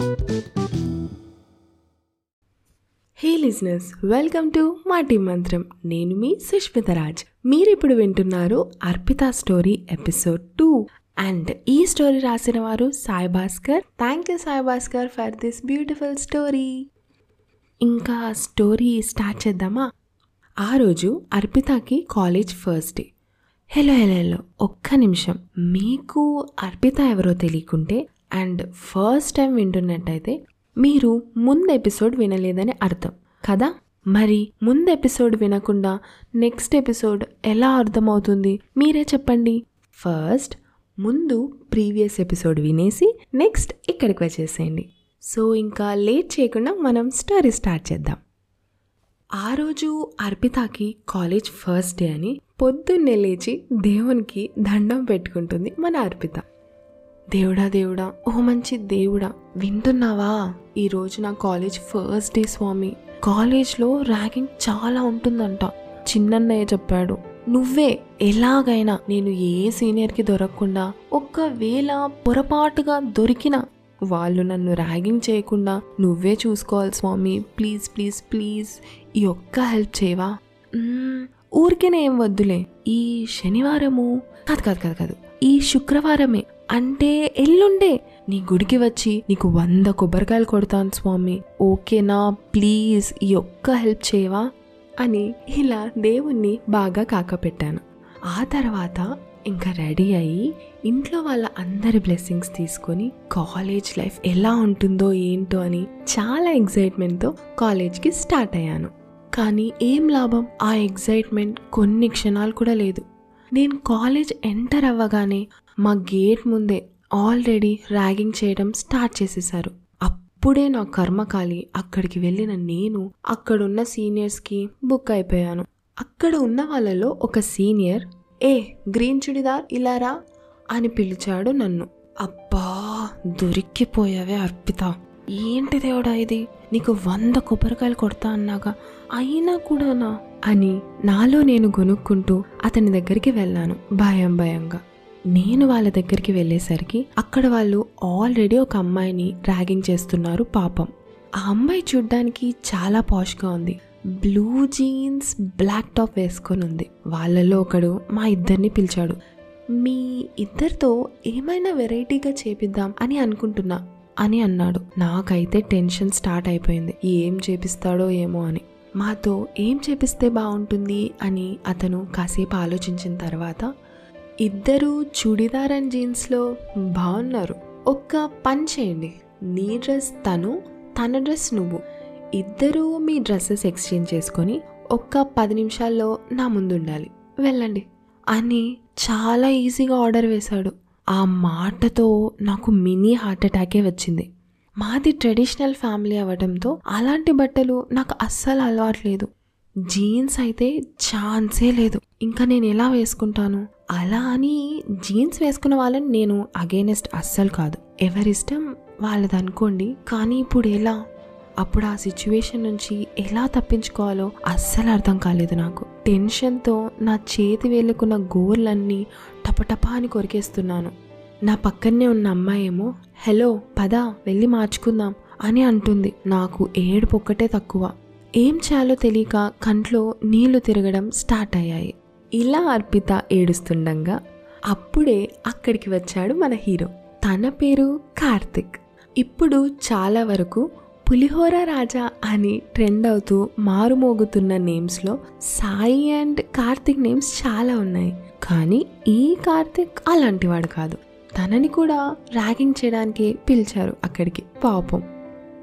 హే లిజినెస్ welcome to మాటి మంత్రం నేను మీ సుష్మిత రాజ్. మీరిప్పుడు వింటున్నారు Arpita story episode two. And ఈ స్టోరీ రాసిన వారు Sai Bhaskar. Thank you Sai Bhaskar for this beautiful story ఇంకా స్టోరీ స్టార్ట్ చేద్దామా? ఆ రోజు అర్పితకి college first day. Hello hello hello ఒక్క నిమిషం. మీకు అర్పిత ఎవరో తెలియకుంటే అండ్ ఫస్ట్ టైం వింటున్నట్టయితే మీరు ముందు ఎపిసోడ్ వినలేదని అర్థం. కదా? మరి ముందు ఎపిసోడ్ వినకుండా నెక్స్ట్ ఎపిసోడ్ ఎలా అర్థమవుతుంది? మీరే చెప్పండి. ఫస్ట్ ముందు ప్రీవియస్ ఎపిసోడ్ వినేసి నెక్స్ట్ ఇక్కడికి వచ్చేసేయండి. సో ఇంకా లేట్ చేయకుండా మనం స్టోరీ స్టార్ట్ చేద్దాం. ఆ రోజు అర్పితకి కాలేజ్ ఫస్ట్ డే అని పొద్దున్నే లేచి దేవునికి దండం పెట్టుకుంటుంది మన అర్పిత. దేవుడా దేవుడా ఓ మంచి దేవుడా వింటున్నావా? ఈరోజు నా కాలేజ్ ఫస్ట్ డే స్వామి. కాలేజ్లో ర్యాగింగ్ చాలా ఉంటుందంట. చిన్నన్నయ్య చెప్పాడు నువ్వే ఎలాగైనా నేను ఏ సీనియర్కి దొరకకుండా ఒక్కవేళ పొరపాటుగా దొరికినా వాళ్ళు నన్ను ర్యాగింగ్ చేయకుండా నువ్వే చూసుకోవాలి స్వామి. ప్లీజ్ ప్లీజ్ ప్లీజ్ ఈ ఒక్క హెల్ప్ చేయవా? ఊరికేనే ఏం వద్దులే. ఈ శనివారము కాదు కాదు కాదు కాదు. ఈ శుక్రవారమే. అంటే ఎల్లుండే. నీ గుడికి వచ్చి నీకు వంద కొబ్బరికాయలు కొడతాను స్వామి. ఓకేనా? ప్లీజ్ ఈ ఒక్క హెల్ప్ చేయవా? అని ఇలా దేవుణ్ణి బాగా కాకపెట్టాను ఆ తర్వాత ఇంకా రెడీ అయ్యి ఇంట్లో వాళ్ళ అందరి బ్లెస్సింగ్స్ తీసుకొని కాలేజ్ లైఫ్ ఎలా ఉంటుందో ఏంటో అని చాలా ఎగ్జైట్మెంట్తో కాలేజ్కి స్టార్ట్ అయ్యాను. కానీ ఏం లాభం? ఆ ఎగ్జైట్మెంట్ కొన్ని క్షణాలు కూడా లేదు. నేను కాలేజ్ ఎంటర్ అవ్వగానే మా గేట్ ముందే ఆల్రెడీ ర్యాగింగ్ చేయడం స్టార్ట్ చేసేసారు అప్పుడే నా కర్మకాలి అక్కడికి వెళ్ళిన నేను అక్కడున్న సీనియర్స్కి బుక్ అయిపోయాను. అక్కడ ఉన్న వాళ్ళలో ఒక సీనియర్ ఏ గ్రీన్ చుడిదార్ ఇలారా అని పిలిచాడు నన్ను. అబ్బా దొరికిపోయావే అర్పిత. ఏంటి దేవుడా ఇది? నీకు వంద కొబ్బరికాయలు కొడతా అన్నాగా. అయినా కూడానా? అని నాలో నేను గొనుక్కుంటూ అతని దగ్గరికి వెళ్ళాను భయం భయంగా. నేను వాళ్ళ దగ్గరికి వెళ్ళేసరికి అక్కడ వాళ్ళు ఆల్రెడీ ఒక అమ్మాయిని ర్యాగింగ్ చేస్తున్నారు పాపం. ఆ అమ్మాయి చూడ్డానికి చాలా పాష్గా ఉంది. బ్లూ జీన్స్ బ్లాక్ టాప్ వేసుకొని ఉంది. వాళ్ళలో ఒకడు మా ఇద్దరిని పిలిచాడు. మీ ఇద్దరితో ఏమైనా వెరైటీగా చేపిద్దాం అని అనుకుంటున్నా. అని అన్నాడు. నాకైతే టెన్షన్ స్టార్ట్ అయిపోయింది. ఏం చేపిస్తాడో ఏమో అని. మాతో ఏం చేపిస్తే బాగుంటుంది అని అతను కాసేపు ఆలోచించిన తర్వాత ఇద్దరు చుడిదార్ అండ్ జీన్స్లో బాగున్నారు. ఒక్క పని చేయండి. నీ డ్రెస్ తను తన డ్రెస్ నువ్వు. ఇద్దరూ మీ డ్రెస్సెస్ ఎక్స్చేంజ్ చేసుకొని ఒక్క పది నిమిషాల్లో నా ముందు ఉండాలి వెళ్ళండి అని చాలా ఈజీగా ఆర్డర్ వేశాడు. ఆ మాటతో నాకు మినీ హార్ట్ అటాకే వచ్చింది. మాది ట్రెడిషనల్ ఫ్యామిలీ అవ్వడంతో అలాంటి బట్టలు నాకు అస్సలు అలవాట్లేదు జీన్స్ అయితే ఛాన్సే లేదు. ఇంకా నేను ఎలా వేసుకుంటాను? అలా అని జీన్స్ వేసుకున్న వాళ్ళని నేను అగేనెస్ట్ అస్సలు కాదు. ఎవరిష్టం వాళ్ళది అనుకోండి కానీ ఇప్పుడు ఎలా? అప్పుడు ఆ సిచ్యువేషన్ నుంచి ఎలా తప్పించుకోవాలో అస్సలు అర్థం కాలేదు నాకు. టెన్షన్తో నా చేతి వేలుకున్న గోర్లన్నీ టపటపా అని కొరికేస్తున్నాను. నా పక్కనే ఉన్న అమ్మాయి ఏమో హలో పద వెళ్ళి మార్చుకుందాం అని అంటుంది. నాకు ఏడుపు ఒక్కటే తక్కువ. ఏం చేయాలో తెలియక కంట్లో నీళ్ళు తిరగడం స్టార్ట్ అయ్యాయి. ఇలా అర్పిత ఏడుస్తుండగా అప్పుడే అక్కడికి వచ్చాడు మన హీరో తన పేరు కార్తిక్. ఇప్పుడు చాలా వరకు పులిహోర రాజా అని ట్రెండ్ అవుతూ మారుమోగుతున్న నేమ్స్లో సాయి అండ్ కార్తిక్ నేమ్స్ చాలా ఉన్నాయి. కానీ ఈ కార్తిక్ అలాంటివాడు కాదు. తనని కూడా ర్యాగింగ్ చేయడానికి పిలిచారు అక్కడికి. పాపం.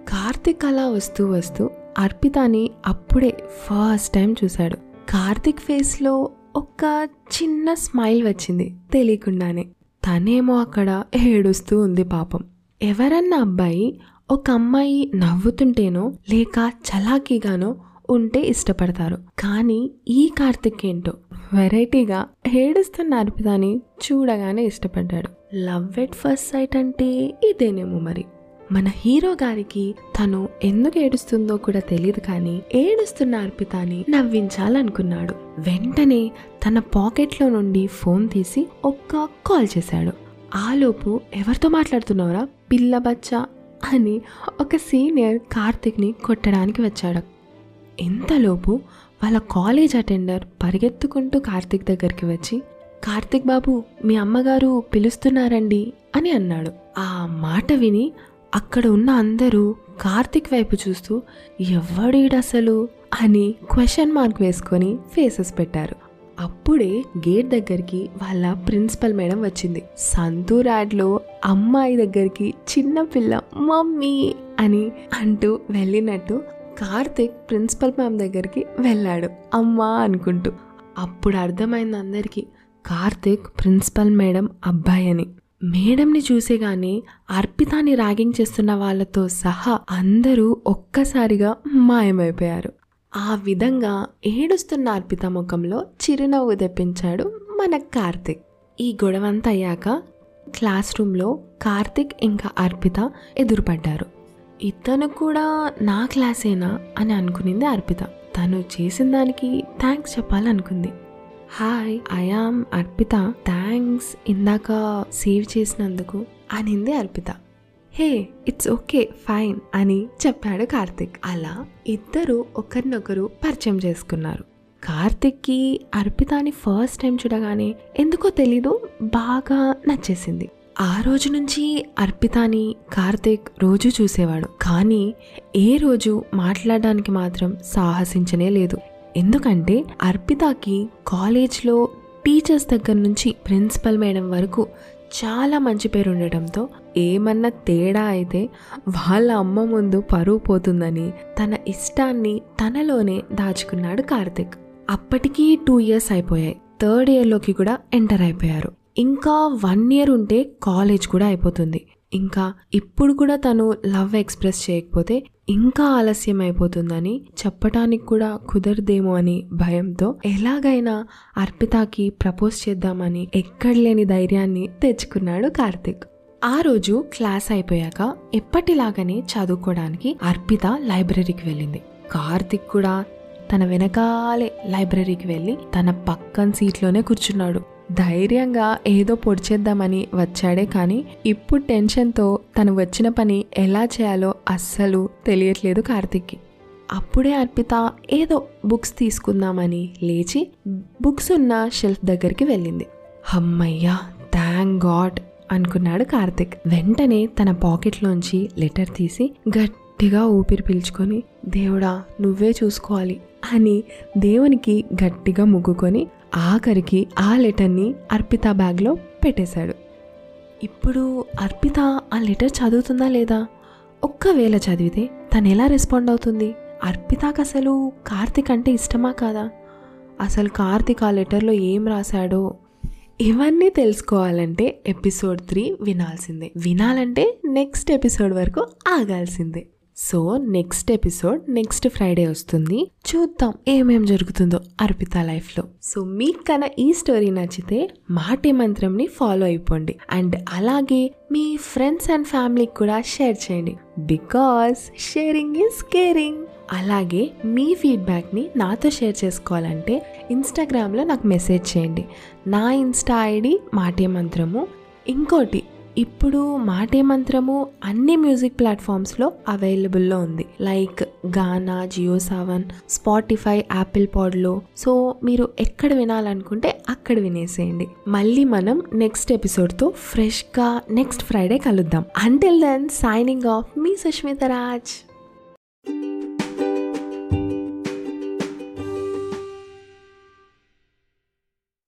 కార్తిక్ అలా వస్తూ వస్తూ అర్పితాని అప్పుడే ఫస్ట్ టైం చూశాడు. కార్తిక్ ఫేస్లో ఒక చిన్న స్మైల్ వచ్చింది తెలియకుండానే. తనేమో అక్కడ ఏడుస్తూ ఉంది పాపం. ఎవరన్నా అబ్బాయి ఒక అమ్మాయి నవ్వుతుంటేనో లేక చలాకీగానో ఉంటే ఇష్టపడతారు. కానీ ఈ కార్తిక్ ఏంటో వెరైటీగా ఏడుస్తున్న అర్పితాని చూడగానే ఇష్టపడ్డాడు. లవ్ ఎట్ ఫస్ట్ సైట్ అంటే ఇదేనేమో మరి. మన హీరో గారికి తను ఎందుకు ఏడుస్తుందో కూడా తెలియదు కానీ ఏడుస్తున్న అర్పితాని నవ్వించాలనుకున్నాడు. వెంటనే తన పాకెట్లో నుండి ఫోన్ తీసి ఒక్క కాల్ చేశాడు. ఆలోపు ఎవరితో మాట్లాడుతున్నావురా పిల్ల బచ్చా? అని ఒక సీనియర్ కార్తిక్ని కొట్టడానికి వచ్చాడు. ఇంతలోపు వాళ్ళ కాలేజ్ అటెండర్ పరిగెత్తుకుంటూ కార్తిక్ దగ్గరికి వచ్చి కార్తిక్ బాబు మీ అమ్మగారు పిలుస్తున్నారండి అని అన్నాడు. ఆ మాట విని అక్కడ ఉన్న అందరూ కార్తిక్ వైపు చూస్తూ ఎవడీడసలు? అని క్వశ్చన్ మార్క్ వేసుకొని ఫేసెస్ పెట్టారు. అప్పుడే గేట్ దగ్గరికి వాళ్ళ ప్రిన్సిపల్ మేడం వచ్చింది. సంతూర్ యాడ్లో అమ్మాయి దగ్గరికి చిన్న పిల్ల మమ్మీ అని అంటూ వెళ్ళినట్టు కార్తిక్ ప్రిన్సిపల్ మ్యామ్ దగ్గరికి వెళ్ళాడు. అమ్మా అనుకుంటూ. అప్పుడు అర్థమైంది అందరికీ కార్తిక్ ప్రిన్సిపల్ మేడం అబ్బాయి అని. మేడంని చూసేగానే అర్పితాన్ని ర్యాగింగ్ చేస్తున్న వాళ్ళతో సహా అందరూ ఒక్కసారిగా మాయమైపోయారు. ఆ విధంగా ఏడుస్తున్న అర్పిత ముఖంలో చిరునవ్వు తెప్పించాడు మన కార్తిక్. ఈ గొడవంతా అయ్యాక క్లాస్ రూమ్లో కార్తిక్ ఇంకా అర్పిత ఎదురుపడ్డారు. ఇతను కూడా నా క్లాసేనా అని అనుకునింది అర్పిత. తను చేసిన దానికి thanks చెప్పాలనుకుంది. Hi I am Arpita. Thanks ఇందాక సేవ్ చేసినందుకు అనింది Arpita. Hey it's okay fine అని చెప్పాడు కార్తిక్. అలా ఇద్దరు ఒకరినొకరు పరిచయం చేసుకున్నారు. కార్తిక్కి అర్పితాని ఫస్ట్ టైం చూడగానే ఎందుకో తెలీదు బాగా నచ్చేసింది. ఆ రోజు నుంచి అర్పితాని కార్తిక్ రోజు చూసేవాడు. కానీ ఏ రోజు మాట్లాడడానికి మాత్రం సాహసించనే లేదు. ఎందుకంటే అర్పితకి కాలేజ్లో టీచర్స్ దగ్గర నుంచి ప్రిన్సిపల్ మేడం వరకు చాలా మంచి పేరు ఉండటంతో ఏమన్నా తేడా అయితే వాళ్ళ అమ్మ ముందు పరువు పోతుందని తన ఇష్టాన్ని తనలోనే దాచుకున్నాడు కార్తిక్. అప్పటికీ టూ ఇయర్స్ అయిపోయాయి. థర్డ్ ఇయర్లోకి కూడా ఎంటర్ అయిపోయారు. ఇంకా వన్ ఇయర్ ఉంటే కాలేజ్ కూడా అయిపోతుంది. ఇంకా ఇప్పుడు కూడా తను లవ్ ఎక్స్ప్రెస్ చేయకపోతే ఇంకా ఆలస్యం అయిపోతుందని చెప్పటానికి కూడా కుదరదేమో అని భయంతో ఎలాగైనా అర్పితకి ప్రపోజ్ చేద్దామని ఎక్కడ లేని ధైర్యాన్ని తెచ్చుకున్నాడు కార్తిక్. ఆ రోజు క్లాస్ అయిపోయాక ఎప్పటిలాగానే చదువుకోవడానికి అర్పిత లైబ్రరీకి వెళ్ళింది. కార్తిక్ కూడా తన వెనకాలే లైబ్రరీకి వెళ్ళి తన పక్కన సీట్లోనే కూర్చున్నాడు. ధైర్యంగా ఏదో పొడిచేద్దామని వచ్చాడే కానీ ఇప్పుడు టెన్షన్తో తను వచ్చిన పని ఎలా చేయాలో అస్సలు తెలియట్లేదు కార్తిక్కి. అప్పుడే అర్పిత ఏదో బుక్స్ తీసుకుందామని లేచి బుక్స్ ఉన్న షెల్ఫ్ దగ్గరికి వెళ్ళింది. హమ్మయ్యా థ్యాంక్ గాడ్ అనుకున్నాడు కార్తిక్. వెంటనే తన పాకెట్లోంచి లెటర్ తీసి గట్టిగా ఊపిరి పీల్చుకొని దేవుడా నువ్వే చూసుకోవాలి అని దేవునికి గట్టిగా ముగ్గుకొని ఆఖరికి ఆ లెటర్ని అర్పిత బ్యాగ్లో పెట్టేశాడు. ఇప్పుడు అర్పిత ఆ లెటర్ చదువుతుందా లేదా? ఒక్కవేళ చదివితే తను ఎలా రెస్పాండ్ అవుతుంది? అర్పితకు అసలు కార్తిక్ అంటే ఇష్టమా కాదా? అసలు కార్తిక్ ఆ లెటర్లో ఏం రాశాడో? ఇవన్నీ తెలుసుకోవాలంటే ఎపిసోడ్ త్రీ వినాల్సిందే. వినాలంటే నెక్స్ట్ ఎపిసోడ్ వరకు ఆగాల్సిందే. So next episode next Friday వస్తుంది. చూద్దాం ఏమేం జరుగుతుందో అర్పిత లైఫ్లో. సో మీకు కన్నా ఈ స్టోరీ నచ్చితే మాటే మంత్రంని ఫాలో అయిపోండి. అండ్ అలాగే మీ ఫ్రెండ్స్ అండ్ ఫ్యామిలీకి కూడా షేర్ చేయండి. Because sharing is caring. అలాగే మీ ఫీడ్బ్యాక్ని నాతో షేర్ చేసుకోవాలంటే ఇన్స్టాగ్రామ్లో నాకు మెసేజ్ చేయండి. నా ఇన్స్టా ఐడి మాటే మంత్రము. ఇంకోటి ఇప్పుడు మాటే మంత్రము అన్ని మ్యూజిక్ ప్లాట్ఫామ్స్లో అవైలబుల్లో ఉంది. Like Gaana Jio Saavn Spotify Apple పాడ్లో. So మీరు ఎక్కడ వినాలనుకుంటే అక్కడ వినేసేయండి. మళ్ళీ మనం నెక్స్ట్ ఎపిసోడ్తో ఫ్రెష్గా నెక్స్ట్ ఫ్రైడే కలుద్దాం. అంటిల్ దెన్ సైనింగ్ ఆఫ్ మీ సుష్మిత రాజ్.